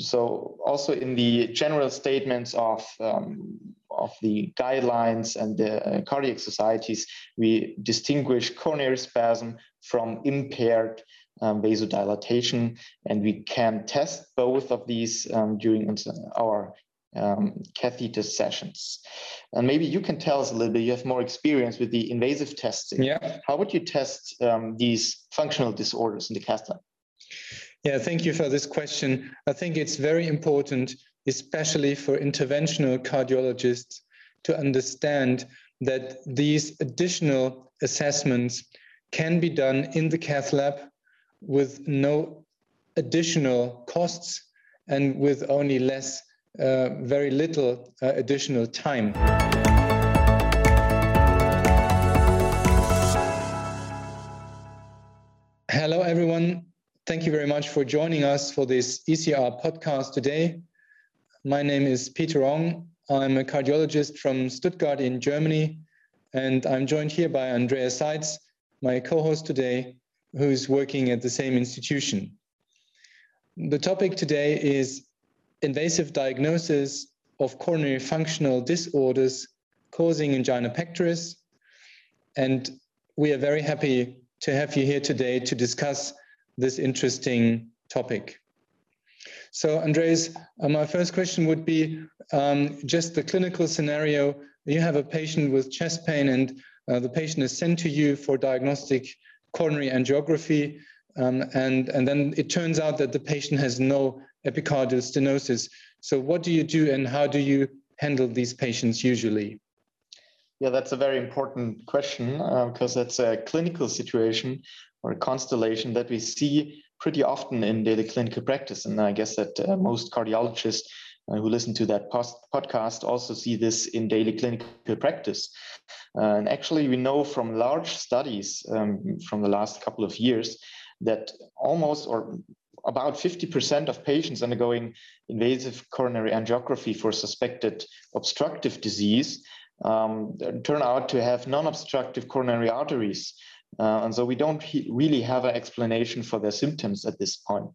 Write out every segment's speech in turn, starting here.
so also in the general statements of um, of the guidelines and the uh, cardiac societies, we distinguish coronary spasm from impaired um, vasodilatation, and we can test both of these um, during our um, catheter sessions. And maybe you can tell us a little bit, you have more experience with the invasive testing. Yeah. How would you test um, these functional disorders in the cath lab? Yeah, thank you for this question. I think it's very important, especially for interventional cardiologists, to understand that these additional assessments can be done in the cath lab with no additional costs and with only less uh, very little uh, additional time. Hello, everyone. Thank you very much for joining us for this ECR podcast today. My name is Peter Ong. I'm a cardiologist from Stuttgart in Germany, and I'm joined here by Andreas Seitz, my co-host today, who's working at the same institution. The topic today is invasive diagnosis of coronary functional disorders causing angina pectoris. And we are very happy to have you here today to discuss this interesting topic. So, Andreas, uh, my first question would be um, just the clinical scenario. You have a patient with chest pain, and uh, the patient is sent to you for diagnostic coronary angiography, um, and, and then it turns out that the patient has no epicardial stenosis. So what do you do and how do you handle these patients usually? Yeah, that's a very important question uh, because that's a clinical situation or a constellation that we see pretty often in daily clinical practice. And I guess that uh, most cardiologists uh, who listen to that post- podcast also see this in daily clinical practice. Uh, and actually, we know from large studies um, from the last couple of years that almost or about 50% of patients undergoing invasive coronary angiography for suspected obstructive disease um, turn out to have non-obstructive coronary arteries. Uh, and so we don't really have an explanation for their symptoms at this point.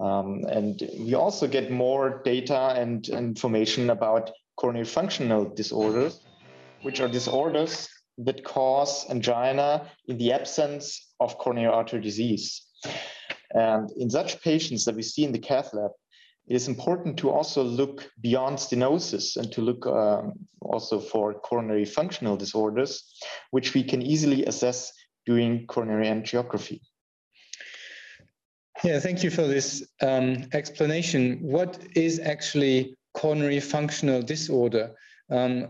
Um, and we also get more data and information about coronary functional disorders, which are disorders that cause angina in the absence of coronary artery disease. And in such patients that we see in the cath lab, it is important to also look beyond stenosis and to look um, also for coronary functional disorders, which we can easily assess during coronary angiography. Yeah, thank you for this um, explanation. What is actually coronary functional disorder? Um,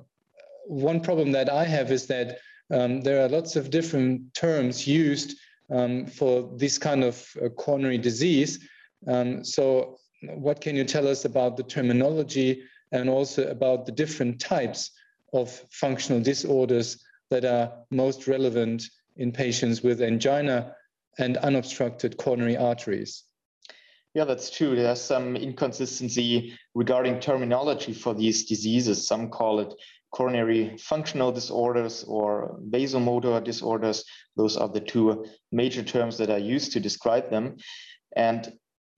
one problem that I have is that um, there are lots of different terms used um, for this kind of uh, coronary disease. Um, so, what can you tell us about the terminology and also about the different types of functional disorders that are most relevant in patients with angina and unobstructed coronary arteries? Yeah, that's true. There's some inconsistency regarding terminology for these diseases. Some call it coronary functional disorders or vasomotor disorders. Those are the two major terms that are used to describe them. And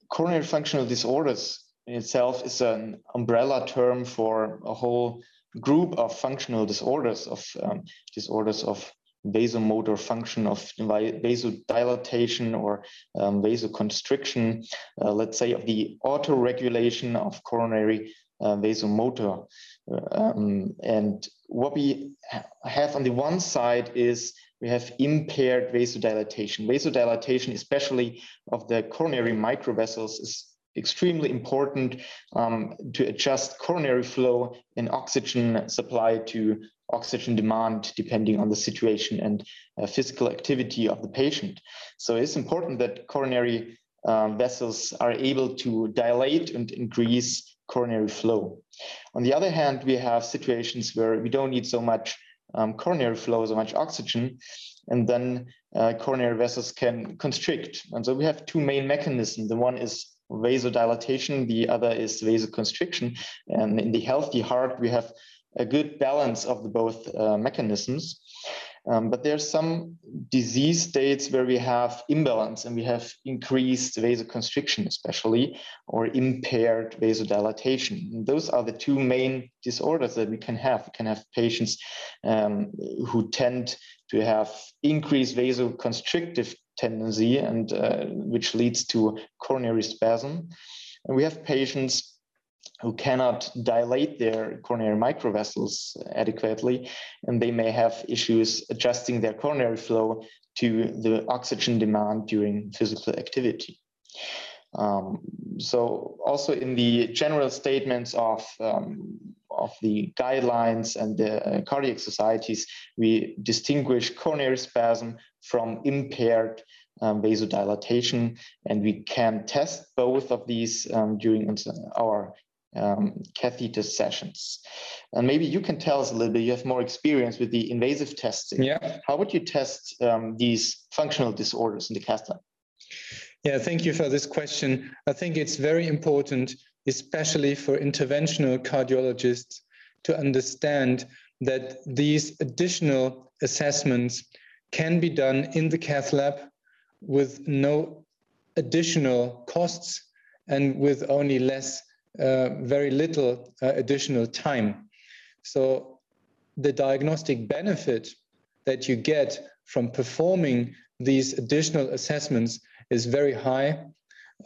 coronary functional disorders in itself is an umbrella term for a whole group of functional disorders, of um, disorders of vasomotor function of vasodilatation or um, vasoconstriction, uh, let's say of the autoregulation of coronary uh, vasomotor. Um, and what we have on the one side is we have impaired vasodilatation. Vasodilatation, especially of the coronary microvessels, is extremely important um, to adjust coronary flow and oxygen supply to oxygen demand depending on the situation and uh, physical activity of the patient. So it's important that coronary um, vessels are able to dilate and increase coronary flow. On the other hand, we have situations where we don't need so much um, coronary flow, so much oxygen, and then uh, coronary vessels can constrict. And so we have two main mechanisms. The one is vasodilatation, the other is vasoconstriction. And in the healthy heart, we have a good balance of the both uh, mechanisms. Um, but there's some disease states where we have imbalance and we have increased vasoconstriction, especially, or impaired vasodilatation. And those are the two main disorders that we can have. We can have patients um, who tend to have increased vasoconstrictive tendency and uh, which leads to coronary spasm. And we have patients who cannot dilate their coronary microvessels adequately, and they may have issues adjusting their coronary flow to the oxygen demand during physical activity. Um, so also in the general statements of, um, of the guidelines and the cardiac societies, we distinguish coronary spasm from impaired um, vasodilatation, and we can test both of these um, during our um, catheter sessions. And maybe you can tell us a little bit, you have more experience with the invasive testing. Yeah. How would you test um, these functional disorders in the cath lab? Yeah, thank you for this question. I think it's very important, especially for interventional cardiologists, to understand that these additional assessments can be done in the cath lab with no additional costs and with only less very little uh, additional time. So the diagnostic benefit that you get from performing these additional assessments is very high.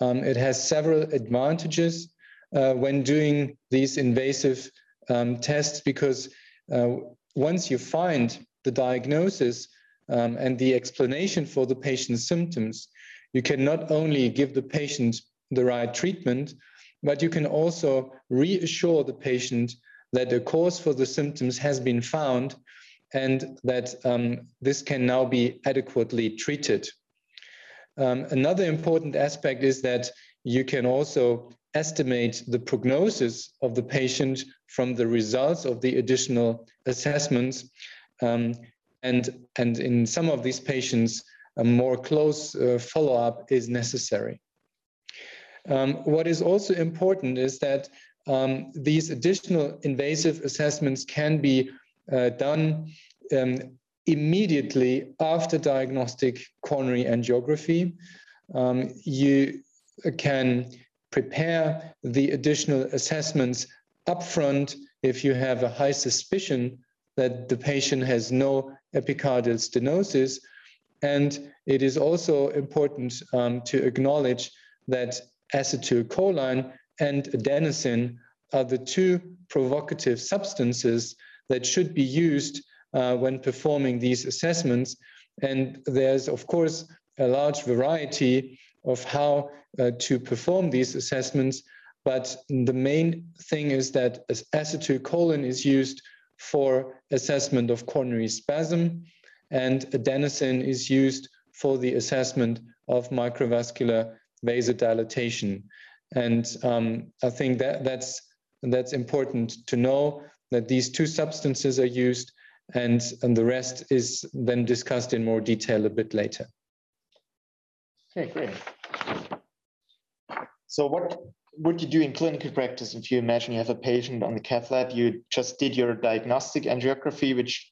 Um, it has several advantages uh, when doing these invasive um, tests because uh, once you find the diagnosis um, and the explanation for the patient's symptoms, you can not only give the patient the right treatment, but you can also reassure the patient that a cause for the symptoms has been found and that um, this can now be adequately treated. Um, another important aspect is that you can also estimate the prognosis of the patient from the results of the additional assessments. Um, and, and in some of these patients, a more close uh, follow up is necessary. Um, what is also important is that um, these additional invasive assessments can be uh, done um, immediately after diagnostic coronary angiography. Um, you can prepare the additional assessments upfront if you have a high suspicion that the patient has no epicardial stenosis. And it is also important um, to acknowledge that acetylcholine and adenosine are the two provocative substances that should be used uh, when performing these assessments. And there's, of course, a large variety of how uh, to perform these assessments. But the main thing is that acetylcholine is used for assessment of coronary spasm, and adenosine is used for the assessment of microvascular vasodilatation. And um, I think that that's that's important to know that these two substances are used and, and the rest is then discussed in more detail a bit later. Okay, great. So what would you do in clinical practice if you imagine you have a patient on the cath lab, you just did your diagnostic angiography, which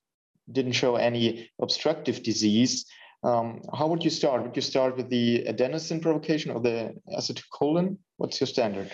didn't show any obstructive disease, um, how would you start? Would you start with the adenosine provocation or the acetylcholine? What's your standard?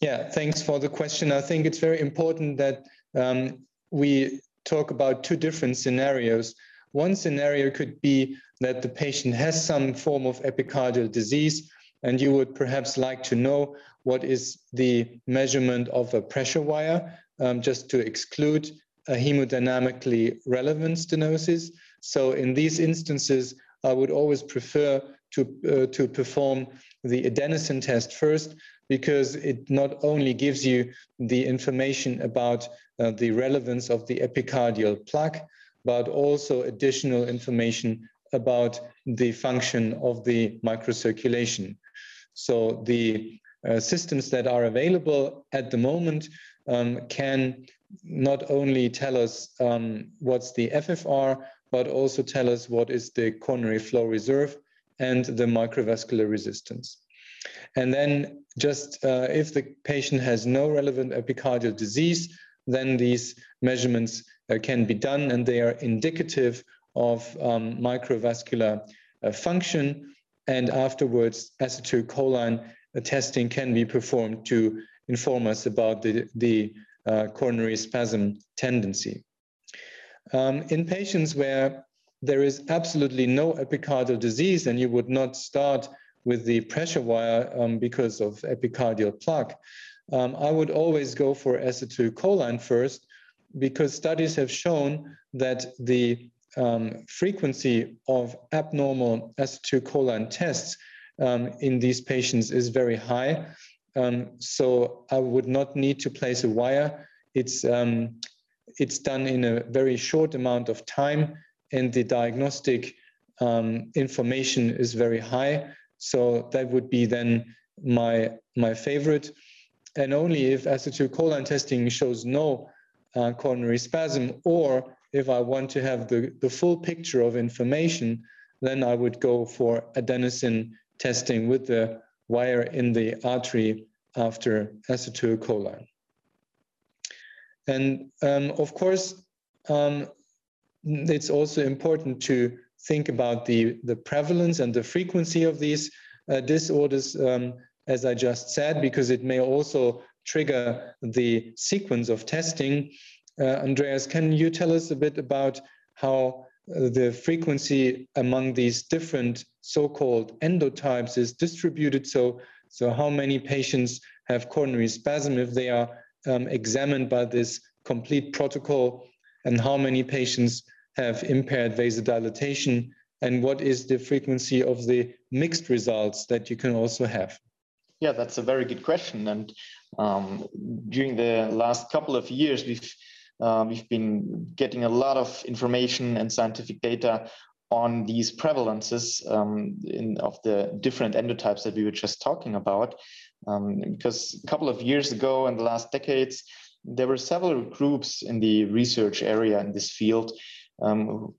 Yeah, thanks for the question. I think it's very important that um, we talk about two different scenarios. One scenario could be that the patient has some form of epicardial disease, and you would perhaps like to know what is the measurement of a pressure wire, um, just to exclude a hemodynamically relevant stenosis. So in these instances, I would always prefer to, uh, to perform the adenosine test first because it not only gives you the information about uh, the relevance of the epicardial plaque, but also additional information about the function of the microcirculation. So the uh, systems that are available at the moment um, can not only tell us um, what's the FFR, but also tell us what is the coronary flow reserve and the microvascular resistance. And then just uh, if the patient has no relevant epicardial disease, then these measurements uh, can be done and they are indicative of um, microvascular uh, function. And afterwards, acetylcholine uh, testing can be performed to inform us about the, the uh, coronary spasm tendency. Um, in patients where there is absolutely no epicardial disease and you would not start with the pressure wire um, because of epicardial plaque, um, I would always go for acetylcholine first because studies have shown that the um, frequency of abnormal acetylcholine tests um, in these patients is very high. Um, so I would not need to place a wire. It's, um, it's done in a very short amount of time and the diagnostic um, information is very high. So that would be then my, my favorite. And only if acetylcholine testing shows no uh, coronary spasm or if I want to have the, the full picture of information, then I would go for adenosine testing with the wire in the artery after acetylcholine. And um, of course, um, it's also important to think about the, the prevalence and the frequency of these uh, disorders, um, as I just said, because it may also trigger the sequence of testing. Uh, Andreas, can you tell us a bit about how uh, the frequency among these different so-called endotypes is distributed? So, so how many patients have coronary spasm if they are um, examined by this complete protocol, and how many patients have impaired vasodilatation, and what is the frequency of the mixed results that you can also have? Yeah, that's a very good question. And um, during the last couple of years, we've uh, we've been getting a lot of information and scientific data on these prevalences um, in, of the different endotypes that we were just talking about. Um, because a couple of years ago, in the last decades, there were several groups in the research area in this field um,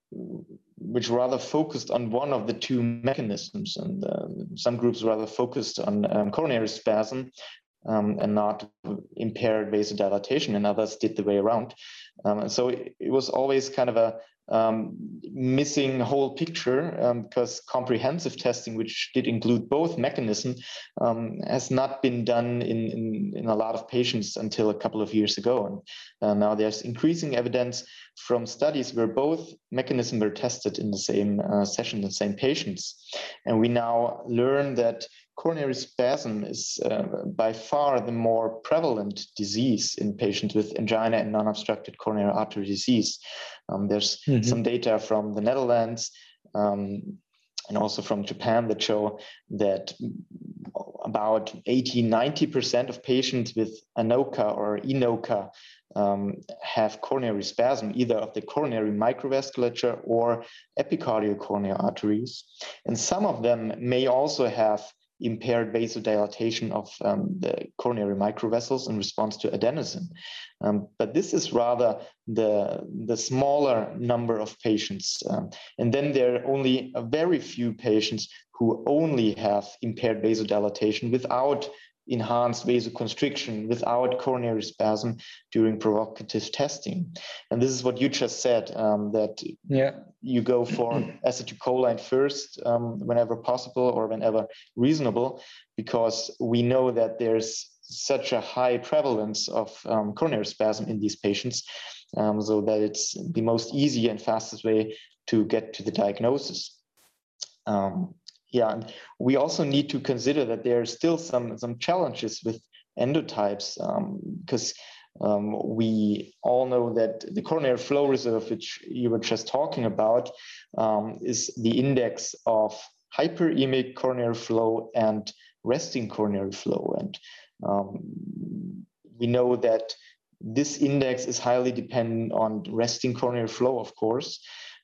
which rather focused on one of the two mechanisms. And uh, some groups rather focused on um, coronary spasm um, and not impaired vasodilatation, and others did the way around. Um, so it, it, was always kind of a um, missing whole picture um, because comprehensive testing, which did include both mechanisms, um, has not been done in, in, in, a lot of patients until a couple of years ago. And uh, now there's increasing evidence from studies where both mechanisms were tested in the same uh, session, the same patients. And we now learn that coronary spasm is uh, by far the more prevalent disease in patients with angina and non-obstructed coronary artery disease. Um, there's mm-hmm. some data from the Netherlands um, and also from Japan that show that about 80, 90% of patients with ANOCA or INOCA um, have coronary spasm, either of the coronary microvasculature or epicardial coronary arteries. And some of them may also have impaired vasodilatation of um, the coronary microvessels in response to adenosine. Um, but this is rather the, the smaller number of patients. Um, and then there are only a very few patients who only have impaired vasodilatation without enhanced vasoconstriction without coronary spasm during provocative testing. And this is what you just said, um, that yeah. you go for acetylcholine first um, whenever possible or whenever reasonable, because we know that there's such a high prevalence of um, coronary spasm in these patients, um, so that it's the most easy and fastest way to get to the diagnosis. Um, yeah, and we also need to consider that there are still some some challenges with endotypes because um, um, we all know that the coronary flow reserve, which you were just talking about, um, is the index of hyperemic coronary flow and resting coronary flow. And um, we know that this index is highly dependent on resting coronary flow, of course.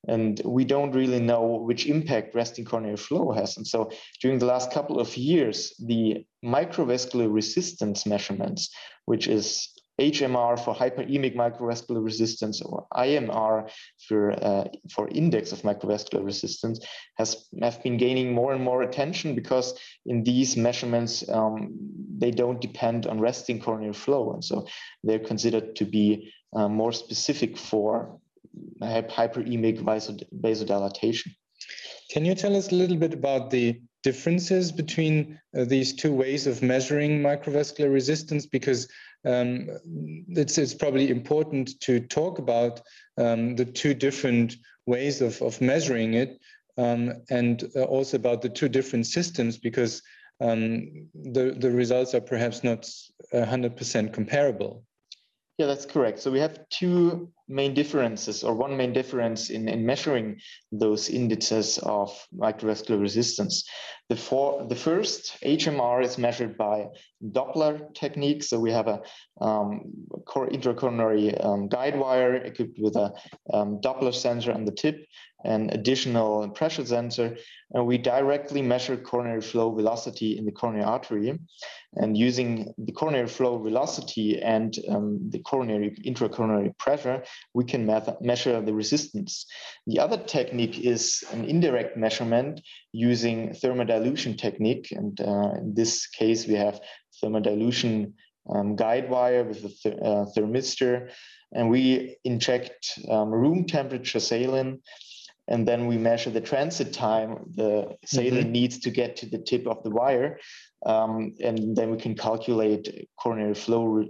And we don't really know which impact resting coronary flow has. And so during the last couple of years, the microvascular resistance measurements, which is HMR for hyperemic microvascular resistance or IMR for, uh, for index of microvascular resistance has have been gaining more and more attention because in these measurements, um, they don't depend on resting coronary flow. And so they're considered to be uh, more specific for hyperemic vasodilatation. Can you tell us a little bit about the differences between uh, these two ways of measuring microvascular resistance? Because um, it's, it's probably important to talk about um, the two different ways of, of measuring it um, and uh, also about the two different systems because um, the, the results are perhaps not 100% comparable. Yeah, that's correct. So we have two main differences or one main difference in, in measuring those indices of microvascular resistance. The, for, the first HMR is measured by Doppler technique. So we have a um, intracoronary um, guide wire equipped with a um, Doppler sensor on the tip and additional pressure sensor. And we directly measure coronary flow velocity in the coronary artery. And using the coronary flow velocity and um, the coronary intracoronary pressure, we can measure the resistance. The other technique is an indirect measurement using thermodilution technique. And uh, in this case, we have thermodilution um, guide wire with a th uh, thermistor. And we inject um, room temperature saline and then we measure the transit time the saline mm-hmm. needs to get to the tip of the wire um, and then we can calculate coronary flow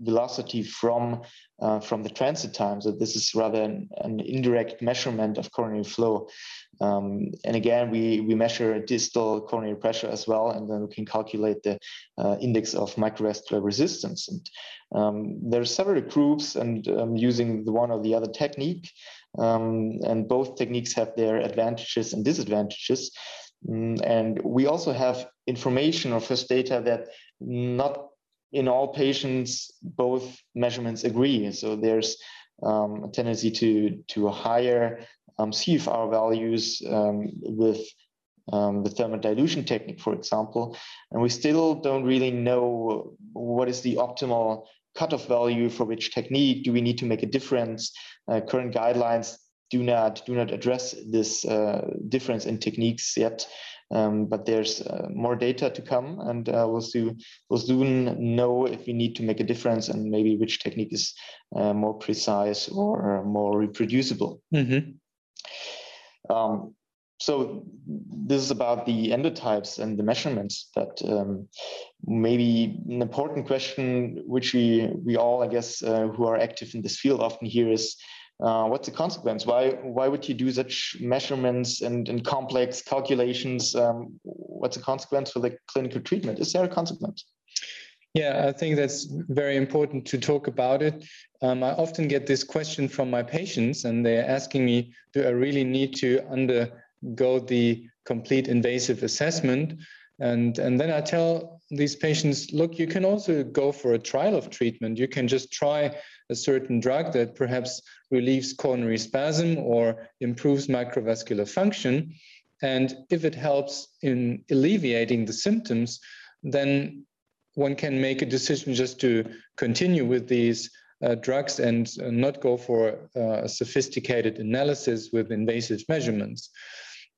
velocity from uh, from the transit time. So this is rather an, an indirect measurement of coronary flow. Um, and again we we measure distal coronary pressure as well and then we can calculate the uh, index of microvascular resistance. And um, there are several groups and um, using the one or the other technique um, and both techniques have their advantages and disadvantages. Mm, and we also have information or first data that not in all patients both measurements agree. So there's um, a tendency to to higher um, CFR values um, with um, the thermodilution technique, for example, and we still don't really know what is the optimal cutoff value for which technique. Do we need to make a difference? Uh, current guidelines do not do not address this uh, difference in techniques yet um, but there's uh, more data to come and uh, we'll soon we'll soon know if we need to make a difference and maybe which technique is uh, more precise or more reproducible mm-hmm. um, so this is about the endotypes and the measurements that um, maybe an important question which we we all i guess uh, who are active in this field often hear is uh, what's the consequence why why would you do such measurements and, and complex calculations um, what's the consequence for the clinical treatment is there a consequence yeah, I think that's very important to talk about it. Um, I often get this question from my patients, and they're asking me, do I really need to undergo the complete invasive assessment. And, and then I tell these patients, look, you can also go for a trial of treatment. You can just try a certain drug that perhaps relieves coronary spasm or improves microvascular function. And if it helps in alleviating the symptoms, then one can make a decision just to continue with these uh, drugs and uh, not go for uh, a sophisticated analysis with invasive measurements.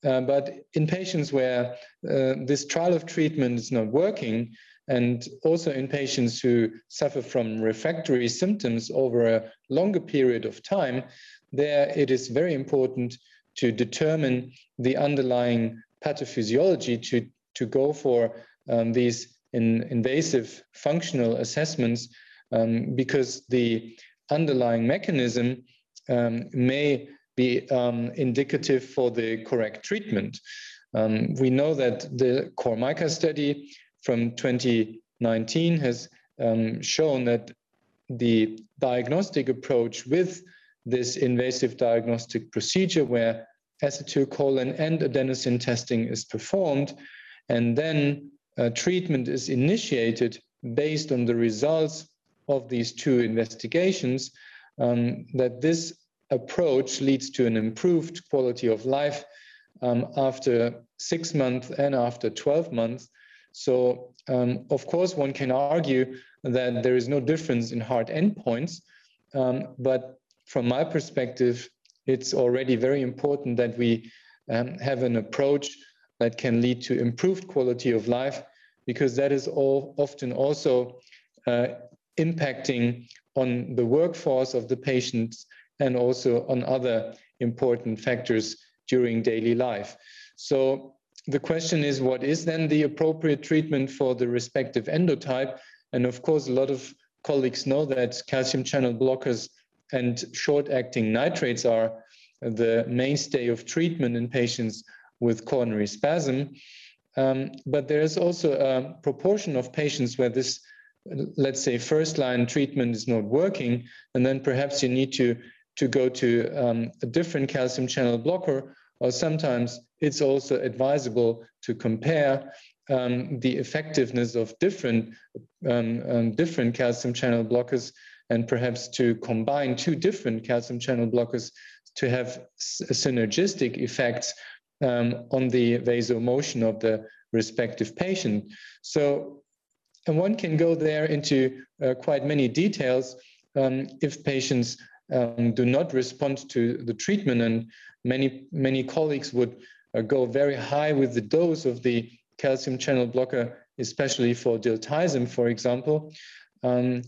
Uh, but in patients where uh, this trial of treatment is not working, and also in patients who suffer from refractory symptoms over a longer period of time, there it is very important to determine the underlying pathophysiology to, to go for um, these in invasive functional assessments um, because the underlying mechanism um, may be um, indicative for the correct treatment. Um, we know that the CORE-MICA study from 2019 has um, shown that the diagnostic approach with this invasive diagnostic procedure where acetylcholine and adenosine testing is performed and then uh, treatment is initiated based on the results of these two investigations, um, that this approach leads to an improved quality of life um, after six months and after 12 months. So, um, of course, one can argue that there is no difference in hard endpoints. Um, but from my perspective, it's already very important that we um, have an approach that can lead to improved quality of life, because that is all often also uh, impacting on the workforce of the patients and also on other important factors during daily life. So the question is, what is then the appropriate treatment for the respective endotype? And of course, a lot of colleagues know that calcium channel blockers and short-acting nitrates are the mainstay of treatment in patients with coronary spasm. Um, but there is also a proportion of patients where this, let's say, first line treatment is not working, and then perhaps you need to, to go to um, a different calcium channel blocker, or sometimes it's also advisable to compare um, the effectiveness of different, um, um, different calcium channel blockers and perhaps to combine two different calcium channel blockers to have synergistic effects um, on the vasomotion of the respective patient. So, and one can go there into uh, quite many details um, if patients um, do not respond to the treatment. And many, many colleagues would go very high with the dose of the calcium channel blocker, especially for diltiazem, for example. Um,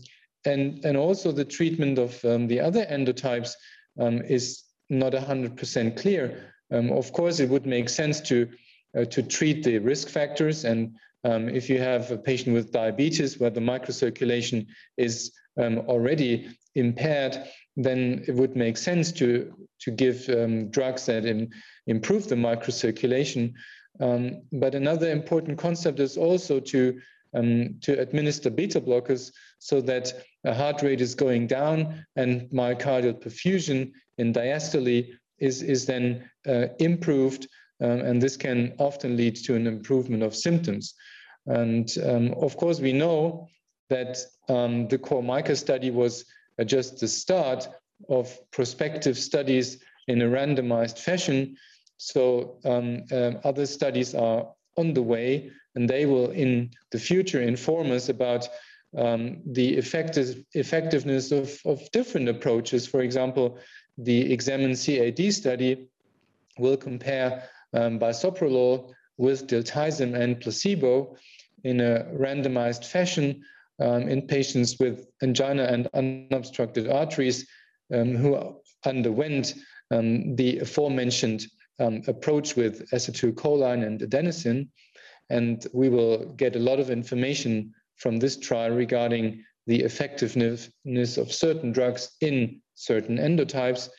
and, and also the treatment of um, the other endotypes um, is not 100% clear. Um, of course, it would make sense to, uh, to treat the risk factors. And um, if you have a patient with diabetes where the microcirculation is already impaired, then it would make sense to, to give um, drugs that in, improve the microcirculation. Um, but another important concept is also to, um, to administer beta blockers so that a heart rate is going down and myocardial perfusion in diastole is, is then uh, improved. Um, and this can often lead to an improvement of symptoms. And um, of course, we know that um, the CORE-MICA study was uh, just the start of prospective studies in a randomized fashion. So um, uh, other studies are on the way, and they will in the future inform us about um, the effective, effectiveness of, of different approaches. For example, the Examine CAD study will compare um, bisoprolol with diltiazem and placebo in a randomized fashion um, in patients with angina and unobstructed arteries um, who underwent um, the aforementioned um, approach with acetylcholine and adenosine. And we will get a lot of information from this trial regarding the effectiveness of certain drugs in certain endotypes.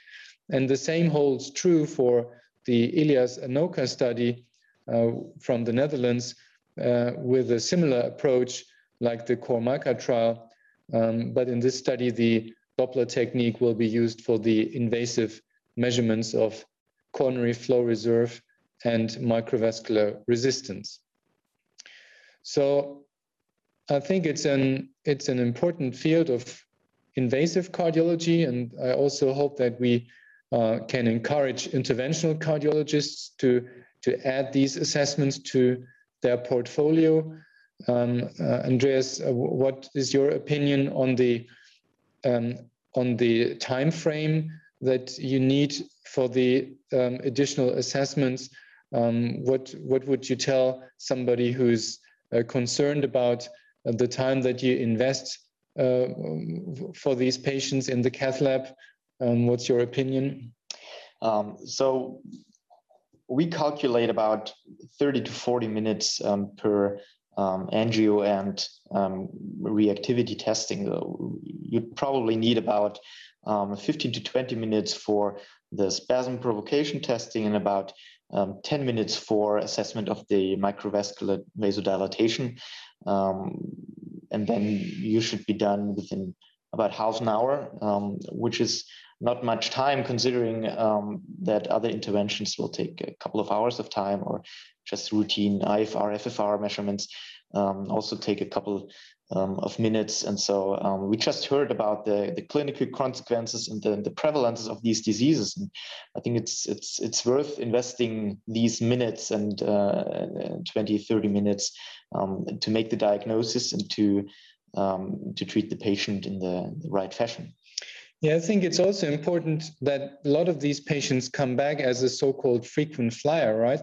And the same holds true for the ILIAS ANOCA study uh, from the Netherlands uh, with a similar approach like the CORE-MICA trial. Um, but in this study, the Doppler technique will be used for the invasive measurements of coronary flow reserve and microvascular resistance. So I think it's an, it's an important field of invasive cardiology, and I also hope that we uh, can encourage interventional cardiologists to, to add these assessments to their portfolio. Um, uh, Andreas, uh, what is your opinion on the um, on the time frame that you need for the um, additional assessments? Um, what what would you tell somebody who's uh, concerned about uh, the time that you invest uh, for these patients in the cath lab? Um, what's your opinion? Um, so we calculate about 30 to 40 minutes um, per um, angio and um, reactivity testing. You'd probably need about um, 15 to 20 minutes for the spasm provocation testing and about um, 10 minutes for assessment of the microvascular vasodilatation. Um, and then you should be done within about half an hour, um, which is not much time considering um, that other interventions will take a couple of hours of time or just routine IFR, FFR measurements um, also take a couple um, of minutes. And so um, we just heard about the, the clinical consequences and the, the prevalences of these diseases. And I think it's, it's, it's worth investing these minutes and uh, 20, 30 minutes um, to make the diagnosis and to, um, to treat the patient in the, the right fashion. Yeah, I think it's also important that a lot of these patients come back as a so-called frequent flyer, right?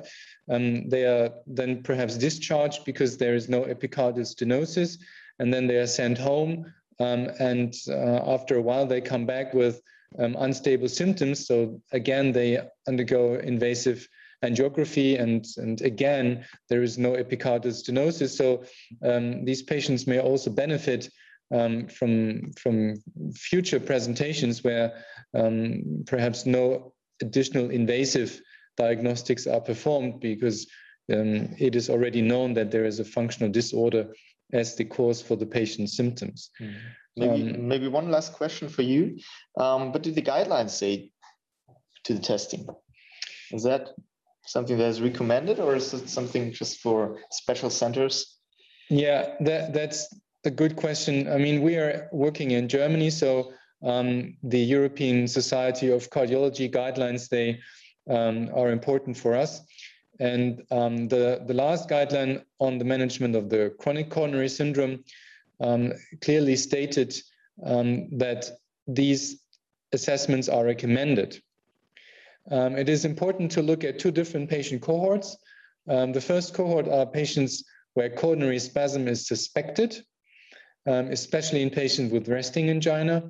Um, they are then perhaps discharged because there is no epicardial stenosis, and then they are sent home. Um, and uh, after a while, they come back with um, unstable symptoms. So again, they undergo invasive angiography, and and again, there is no epicardial stenosis. So um, these patients may also benefit um, from from future presentations where um, perhaps no additional invasive diagnostics are performed because um, it is already known that there is a functional disorder as the cause for the patient's symptoms. Mm. Maybe, um, maybe one last question for you. Um, what do the guidelines say to the testing? Is that something that is recommended or is it something just for special centers? Yeah, that, that's a good question. I mean, we are working in Germany, so um, the European Society of Cardiology guidelines, they um, are important for us. And um, the, the last guideline on the management of the chronic coronary syndrome um, clearly stated um, that these assessments are recommended. Um, it is important to look at two different patient cohorts. Um, the first cohort are patients where coronary spasm is suspected, especially in patients with resting angina.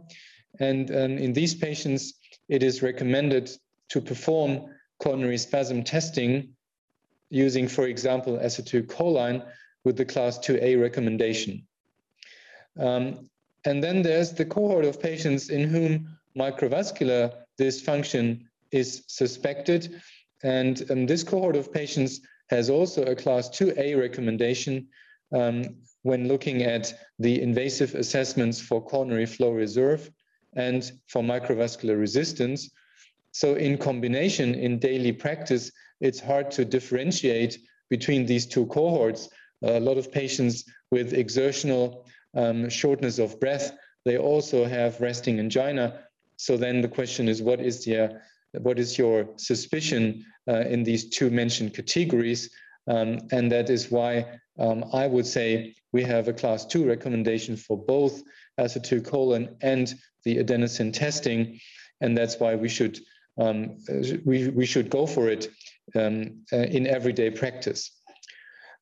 And in these patients, it is recommended to perform coronary spasm testing using, for example, acetylcholine with the class 2A recommendation. Um, and then there's the cohort of patients in whom microvascular dysfunction is suspected. And um, this cohort of patients has also a class 2A recommendation um, when looking at the invasive assessments for coronary flow reserve and for microvascular resistance. So in combination in daily practice, it's hard to differentiate between these two cohorts. A lot of patients with exertional um, shortness of breath, they also have resting angina. So then the question is, what is your, what is your suspicion uh, in these two mentioned categories? Um, and that is why um, I would say we have a class two recommendation for both acetylcholine and the adenosine testing. And that's why we should um, we, we should go for it um, uh, in everyday practice.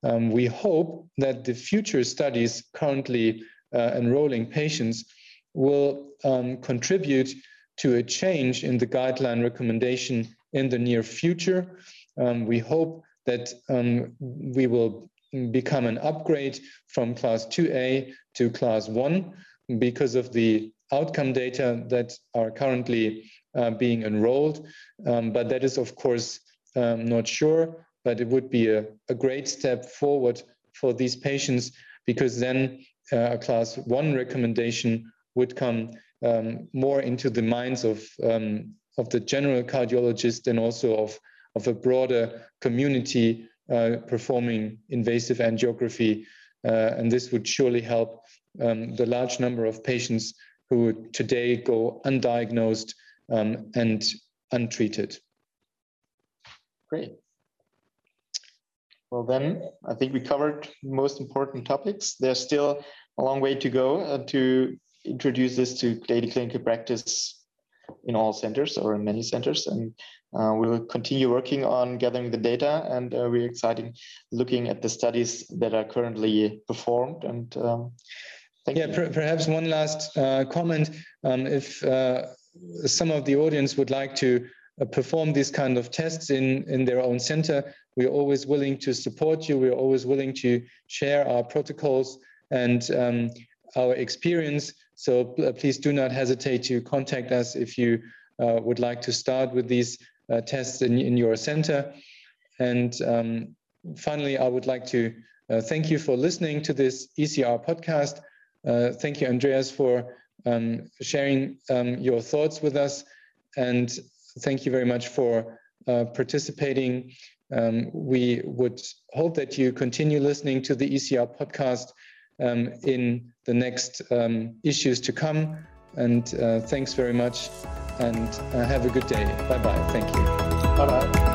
Um, we hope that the future studies currently uh, enrolling patients will um, contribute to a change in the guideline recommendation in the near future. Um, we hope that um, we will become an upgrade from class 2A to class 1 because of the outcome data that are currently uh, being enrolled. Um, but that is, of course, um, not sure, but it would be a, a, great step forward for these patients because then uh, a class one recommendation would come um, more into the minds of, um, of the general cardiologist and also of, of a broader community uh, performing invasive angiography. Uh, and this would surely help um, the large number of patients who today go undiagnosed um, and untreated. Great. Well, then I think we covered most important topics. There's still a long way to go uh, to introduce this to daily clinical practice in all centers or in many centers. And uh, we'll continue working on gathering the data and uh, we're excited looking at the studies that are currently performed. And um, yeah, per perhaps one last uh, comment. Um, if uh, some of the audience would like to uh, perform these kind of tests in, in their own center, we're always willing to support you. We're always willing to share our protocols and um, our experience. So uh, please do not hesitate to contact us if you uh, would like to start with these uh, tests in, in your center. And um, finally, I would like to uh, thank you for listening to this ECR podcast. Uh, thank you, Andreas, for um, sharing um, your thoughts with us. And thank you very much for uh, participating. Um, we would hope that you continue listening to the ECR podcast um, in the next um, issues to come. And uh, thanks very much and uh, have a good day. Bye bye. Thank you. Bye bye.